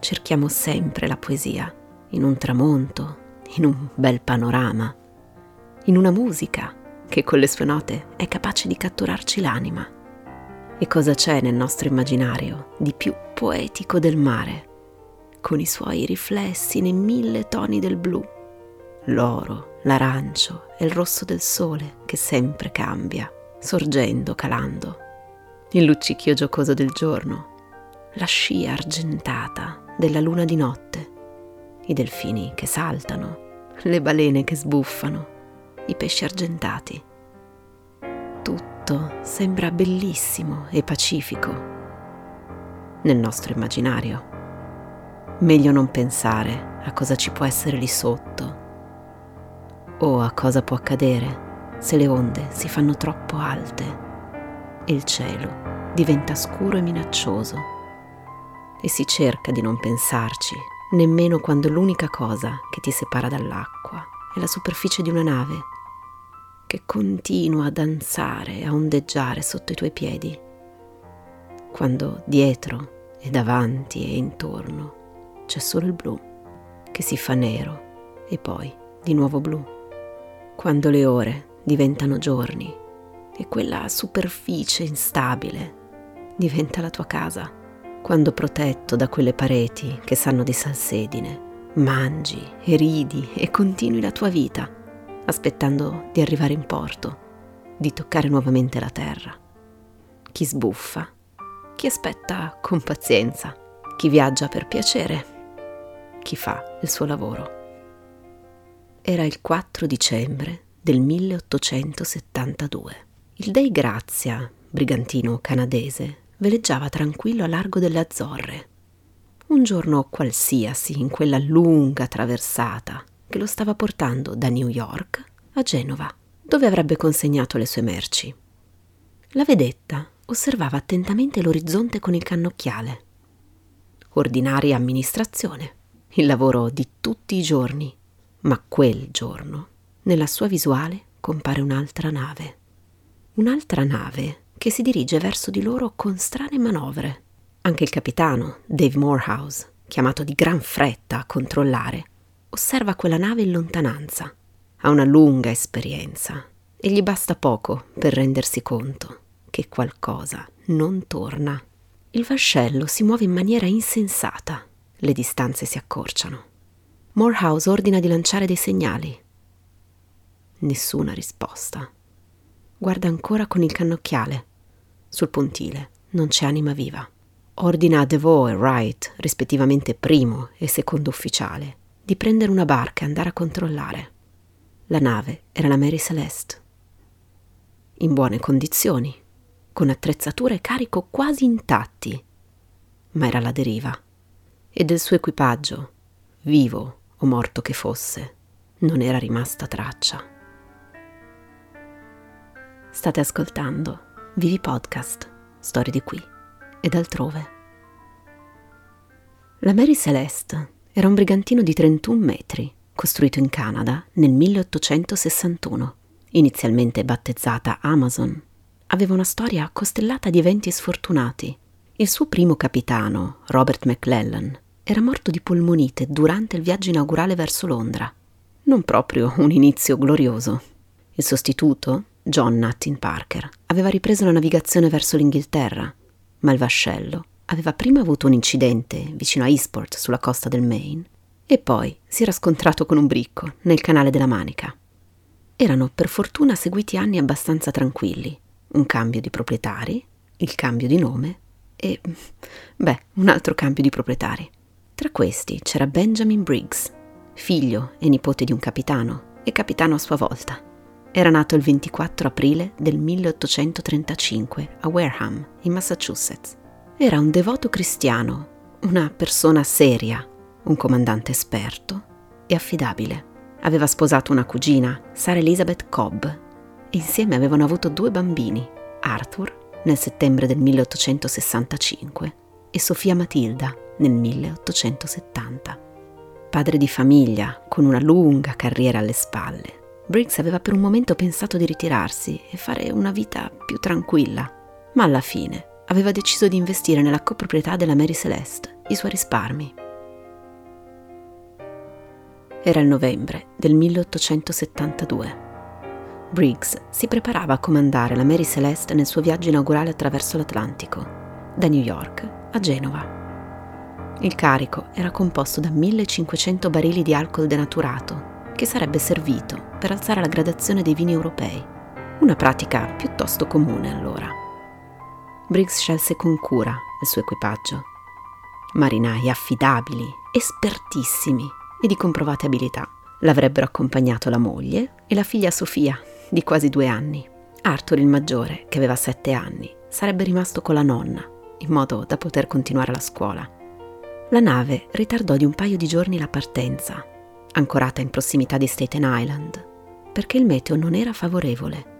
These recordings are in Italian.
cerchiamo sempre la poesia, in un tramonto, in un bel panorama, in una musica che con le sue note è capace di catturarci l'anima. E cosa c'è nel nostro immaginario di più poetico del mare, con i suoi riflessi nei mille toni del blu, l'oro, l'arancio e il rosso del sole che sempre cambia, sorgendo, calando, il luccichio giocoso del giorno, la scia argentata della luna di notte, i delfini che saltano, le balene che sbuffano, i pesci argentati. Tutto sembra bellissimo e pacifico nel nostro immaginario. Meglio non pensare a cosa ci può essere lì sotto o a cosa può accadere se le onde si fanno troppo alte e il cielo diventa scuro e minaccioso e si cerca di non pensarci nemmeno quando l'unica cosa che ti separa dall'acqua è la superficie di una nave che continua a danzare, a ondeggiare sotto i tuoi piedi, quando dietro e davanti e intorno c'è solo il blu che si fa nero e poi di nuovo blu, quando le ore diventano giorni e quella superficie instabile diventa la tua casa quando protetto da quelle pareti che sanno di salsedine, mangi e ridi e continui la tua vita, aspettando di arrivare in porto, di toccare nuovamente la terra. Chi sbuffa, chi aspetta con pazienza, chi viaggia per piacere, chi fa il suo lavoro. Era il 4 dicembre del 1872. Il Dei Grazia, brigantino canadese, veleggiava tranquillo a largo delle Azzorre. Un giorno qualsiasi in quella lunga traversata che lo stava portando da New York a Genova, dove avrebbe consegnato le sue merci. La vedetta osservava attentamente l'orizzonte con il cannocchiale. Ordinaria amministrazione, il lavoro di tutti i giorni, ma quel giorno, nella sua visuale, compare un'altra nave. Un'altra nave che si dirige verso di loro con strane manovre. Anche il capitano, Dave Morehouse, chiamato di gran fretta a controllare, osserva quella nave in lontananza. Ha una lunga esperienza e gli basta poco per rendersi conto che qualcosa non torna. Il vascello si muove in maniera insensata, le distanze si accorciano. Morehouse ordina di lanciare dei segnali. Nessuna risposta. Guarda ancora con il cannocchiale sul pontile non c'è anima viva. Ordina a DeVoe e Wright, rispettivamente primo e secondo ufficiale, di prendere una barca e andare a controllare. La nave era la Mary Celeste. In buone condizioni, con attrezzature e carico quasi intatti, ma era alla deriva. E del suo equipaggio, vivo o morto che fosse, non era rimasta traccia. State ascoltando Vivi Podcast, storie di qui e d'altrove. La Mary Celeste era un brigantino di 31 metri, costruito in Canada nel 1861, inizialmente battezzata Amazon. Aveva una storia costellata di eventi sfortunati. Il suo primo capitano, Robert McClellan, era morto di polmonite durante il viaggio inaugurale verso Londra. Non proprio un inizio glorioso. Il sostituto, John Nuttin Parker aveva ripreso la navigazione verso l'Inghilterra, ma il vascello aveva prima avuto un incidente vicino a Eastport sulla costa del Maine e poi si era scontrato con un bricco nel canale della Manica. Erano per fortuna seguiti anni abbastanza tranquilli, un cambio di proprietari, il cambio di nome e, beh, un altro cambio di proprietari. Tra questi c'era Benjamin Briggs, figlio e nipote di un capitano e capitano a sua volta. Era nato il 24 aprile del 1835 a Wareham, in Massachusetts. Era un devoto cristiano, una persona seria, un comandante esperto e affidabile. Aveva sposato una cugina, Sarah Elizabeth Cobb, insieme avevano avuto due bambini, Arthur nel settembre del 1865 e Sofia Matilda nel 1870. Padre di famiglia, con una lunga carriera alle spalle, Briggs aveva per un momento pensato di ritirarsi e fare una vita più tranquilla, ma alla fine aveva deciso di investire nella coproprietà della Mary Celeste i suoi risparmi. Era il novembre del 1872. Briggs si preparava a comandare la Mary Celeste nel suo viaggio inaugurale attraverso l'Atlantico, da New York a Genova. Il carico era composto da 1500 barili di alcol denaturato, che sarebbe servito per alzare la gradazione dei vini europei, una pratica piuttosto comune allora. Briggs scelse con cura il suo equipaggio. Marinai affidabili, espertissimi e di comprovate abilità. L'avrebbero accompagnato la moglie e la figlia Sofia, di quasi due anni. Arthur il maggiore, che aveva sette anni, sarebbe rimasto con la nonna, in modo da poter continuare la scuola. La nave ritardò di un paio di giorni la partenza, ancorata in prossimità di Staten Island, perché il meteo non era favorevole.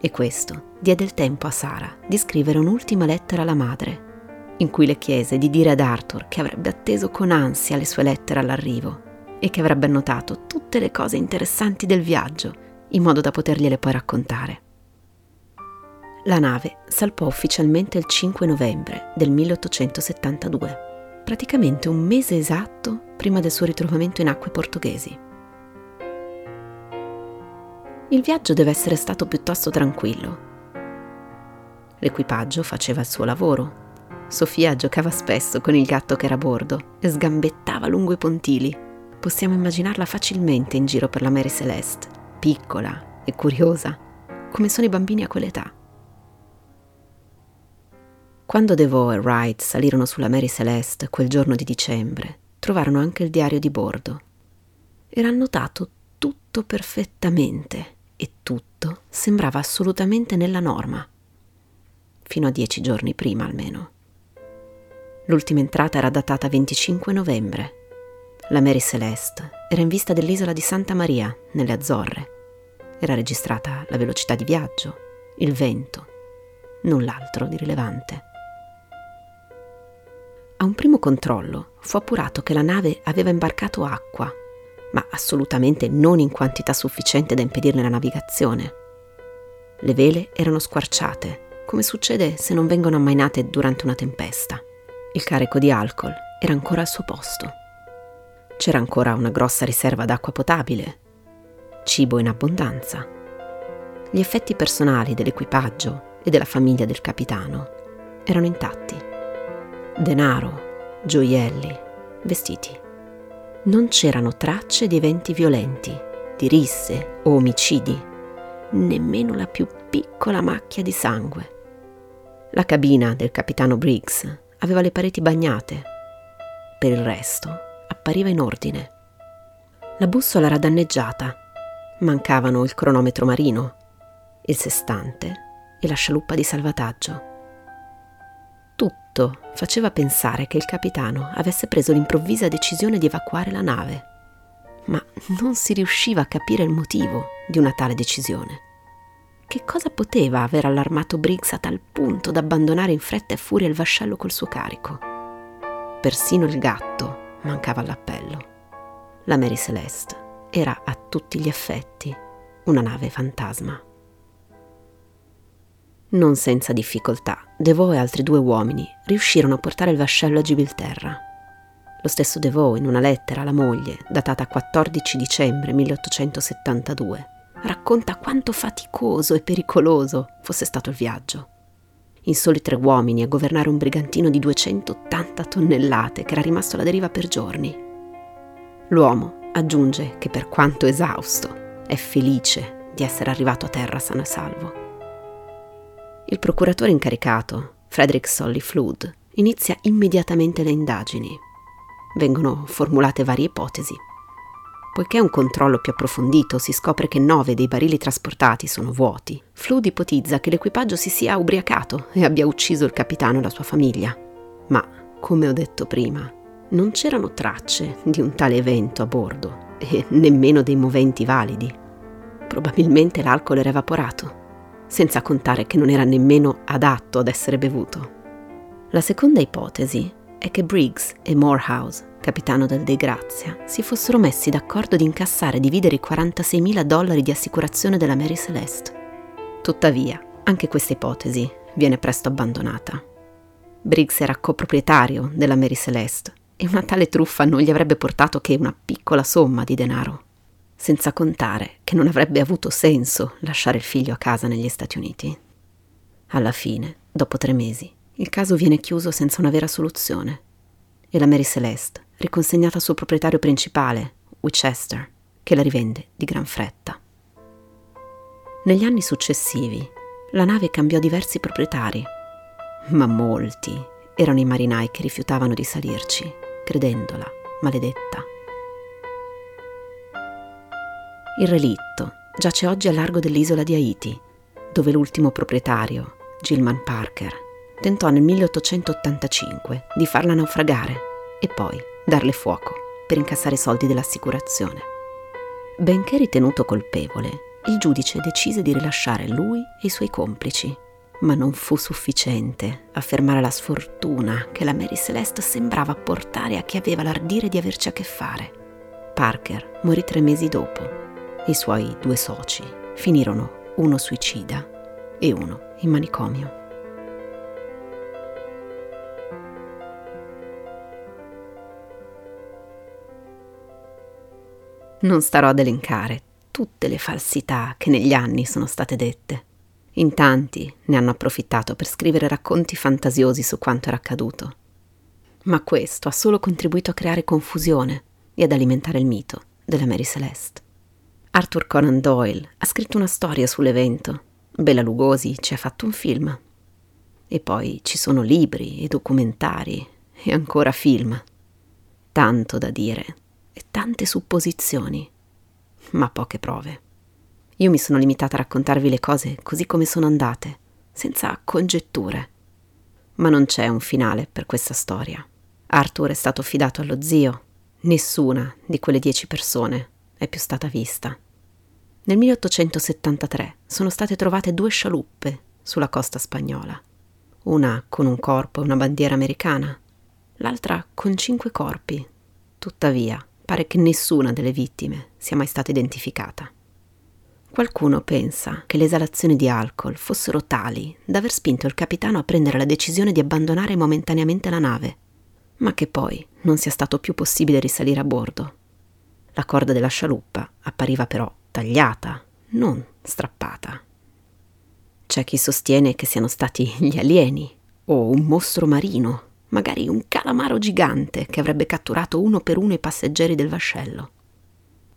E questo diede il tempo a Sara di scrivere un'ultima lettera alla madre, in cui le chiese di dire ad Arthur che avrebbe atteso con ansia le sue lettere all'arrivo e che avrebbe annotato tutte le cose interessanti del viaggio, in modo da potergliele poi raccontare. La nave salpò ufficialmente il 5 novembre del 1872 praticamente un mese esatto prima del suo ritrovamento in acque portoghesi. Il viaggio deve essere stato piuttosto tranquillo. L'equipaggio faceva il suo lavoro. Sofia giocava spesso con il gatto che era a bordo e sgambettava lungo i pontili. Possiamo immaginarla facilmente in giro per la Mary Celeste, piccola e curiosa, come sono i bambini a quell'età. Quando DeVoe e Wright salirono sulla Mary Celeste quel giorno di dicembre, trovarono anche il diario di bordo. Era annotato tutto perfettamente e tutto sembrava assolutamente nella norma. Fino a dieci giorni prima almeno. L'ultima entrata era datata 25 novembre. La Mary Celeste era in vista dell'isola di Santa Maria, nelle Azzorre. Era registrata la velocità di viaggio, il vento, null'altro di rilevante. A un primo controllo fu appurato che la nave aveva imbarcato acqua, ma assolutamente non in quantità sufficiente da impedirne la navigazione. Le vele erano squarciate, come succede se non vengono ammainate durante una tempesta. Il carico di alcol era ancora al suo posto. C'era ancora una grossa riserva d'acqua potabile, cibo in abbondanza. Gli effetti personali dell'equipaggio e della famiglia del capitano erano intatti denaro, gioielli, vestiti. Non c'erano tracce di eventi violenti, di risse o omicidi, nemmeno la più piccola macchia di sangue. La cabina del capitano Briggs aveva le pareti bagnate. Per il resto appariva in ordine. La bussola era danneggiata. Mancavano il cronometro marino, il sestante e la scialuppa di salvataggio. Tutto faceva pensare che il capitano avesse preso l'improvvisa decisione di evacuare la nave, ma non si riusciva a capire il motivo di una tale decisione. Che cosa poteva aver allarmato Briggs a tal punto da abbandonare in fretta e furia il vascello col suo carico? Persino il gatto mancava all'appello. La Mary Celeste era a tutti gli effetti una nave fantasma. Non senza difficoltà, Devoe e altri due uomini riuscirono a portare il vascello a Gibilterra. Lo stesso Devoe, in una lettera alla moglie, datata 14 dicembre 1872, racconta quanto faticoso e pericoloso fosse stato il viaggio. In soli tre uomini a governare un brigantino di 280 tonnellate che era rimasto alla deriva per giorni. L'uomo aggiunge che per quanto esausto è felice di essere arrivato a terra sano e salvo. Il procuratore incaricato, Frederick Solly Flood, inizia immediatamente le indagini. Vengono formulate varie ipotesi. Poiché un controllo più approfondito si scopre che nove dei barili trasportati sono vuoti, Flood ipotizza che l'equipaggio si sia ubriacato e abbia ucciso il capitano e la sua famiglia. Ma, come ho detto prima, non c'erano tracce di un tale evento a bordo e nemmeno dei moventi validi. Probabilmente l'alcol era evaporato senza contare che non era nemmeno adatto ad essere bevuto. La seconda ipotesi è che Briggs e Morehouse, capitano del De Grazia, si fossero messi d'accordo di incassare e dividere i 46.000 dollari di assicurazione della Mary Celeste. Tuttavia, anche questa ipotesi viene presto abbandonata. Briggs era coproprietario della Mary Celeste e una tale truffa non gli avrebbe portato che una piccola somma di denaro, senza contare che non avrebbe avuto senso lasciare il figlio a casa negli Stati Uniti. Alla fine, dopo tre mesi, il caso viene chiuso senza una vera soluzione e la Mary Celeste riconsegnata al suo proprietario principale, Winchester, che la rivende di gran fretta. Negli anni successivi la nave cambiò diversi proprietari, ma molti erano i marinai che rifiutavano di salirci, credendola maledetta. Il relitto giace oggi a largo dell'isola di Haiti, dove l'ultimo proprietario, Gilman Parker, tentò nel 1885 di farla naufragare e poi darle fuoco per incassare soldi dell'assicurazione. Benché ritenuto colpevole, il giudice decise di rilasciare lui e i suoi complici, ma non fu sufficiente a fermare la sfortuna che la Mary Celeste sembrava portare a chi aveva l'ardire di averci a che fare. Parker morì tre mesi dopo i suoi due soci finirono uno suicida e uno in manicomio. Non starò ad elencare tutte le falsità che negli anni sono state dette. In tanti ne hanno approfittato per scrivere racconti fantasiosi su quanto era accaduto. Ma questo ha solo contribuito a creare confusione e ad alimentare il mito della Mary Celeste. Arthur Conan Doyle ha scritto una storia sull'evento. Bela Lugosi ci ha fatto un film. E poi ci sono libri e documentari e ancora film. Tanto da dire e tante supposizioni, ma poche prove. Io mi sono limitata a raccontarvi le cose così come sono andate, senza congetture. Ma non c'è un finale per questa storia. Arthur è stato affidato allo zio. Nessuna di quelle dieci persone è più stata vista. Nel 1873 sono state trovate due scialuppe sulla costa spagnola, una con un corpo e una bandiera americana, l'altra con cinque corpi. Tuttavia, pare che nessuna delle vittime sia mai stata identificata. Qualcuno pensa che le esalazioni di alcol fossero tali da aver spinto il capitano a prendere la decisione di abbandonare momentaneamente la nave, ma che poi non sia stato più possibile risalire a bordo. La corda della scialuppa appariva però tagliata, non strappata. C'è chi sostiene che siano stati gli alieni o un mostro marino magari un calamaro gigante che avrebbe catturato uno per uno i passeggeri del vascello.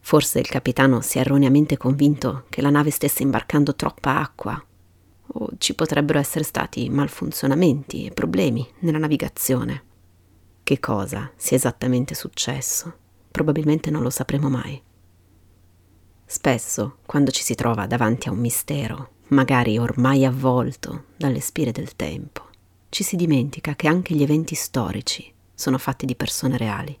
Forse il capitano si è erroneamente convinto che la nave stesse imbarcando troppa acqua, o ci potrebbero essere stati malfunzionamenti e problemi nella navigazione. Che cosa sia esattamente successo, probabilmente non lo sapremo mai. Spesso, quando ci si trova davanti a un mistero, magari ormai avvolto dalle spire del tempo, ci si dimentica che anche gli eventi storici sono fatti di persone reali,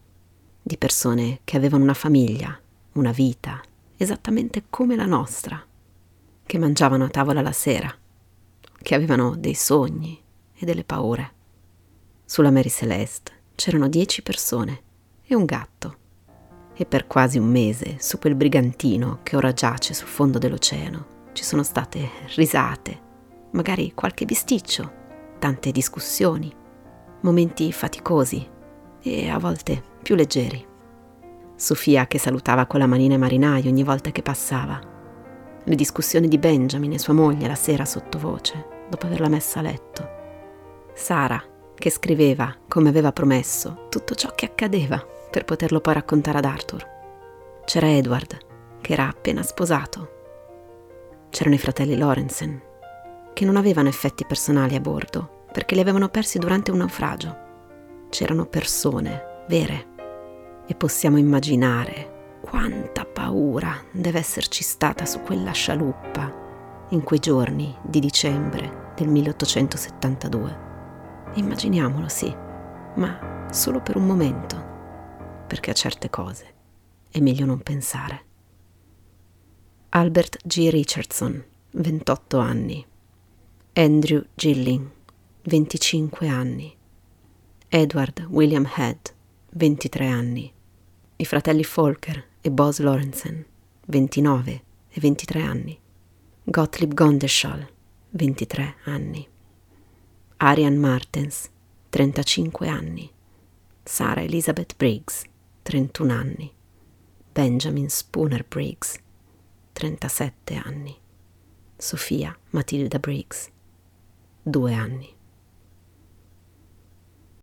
di persone che avevano una famiglia, una vita, esattamente come la nostra, che mangiavano a tavola la sera, che avevano dei sogni e delle paure. Sulla Mary Celeste c'erano dieci persone e un gatto. E per quasi un mese su quel brigantino che ora giace sul fondo dell'oceano ci sono state risate, magari qualche bisticcio tante discussioni, momenti faticosi e a volte più leggeri. Sofia che salutava con la manina marinaio ogni volta che passava. Le discussioni di Benjamin e sua moglie la sera sottovoce, dopo averla messa a letto. Sara che scriveva, come aveva promesso, tutto ciò che accadeva per poterlo poi raccontare ad Arthur. C'era Edward, che era appena sposato. C'erano i fratelli Lorenzen, che non avevano effetti personali a bordo perché li avevano persi durante un naufragio. C'erano persone vere e possiamo immaginare quanta paura deve esserci stata su quella scialuppa in quei giorni di dicembre del 1872. Immaginiamolo, sì, ma solo per un momento, perché a certe cose è meglio non pensare. Albert G. Richardson, 28 anni, Andrew Gilling, 25 anni. Edward William Head, 23 anni. I fratelli Folker e Bos Lorenzen, 29 e 23 anni. Gottlieb Gondeschall, 23 anni. Arian Martens, 35 anni. Sara Elizabeth Briggs, 31 anni. Benjamin Spooner Briggs, 37 anni. Sofia Matilda Briggs, 2 anni.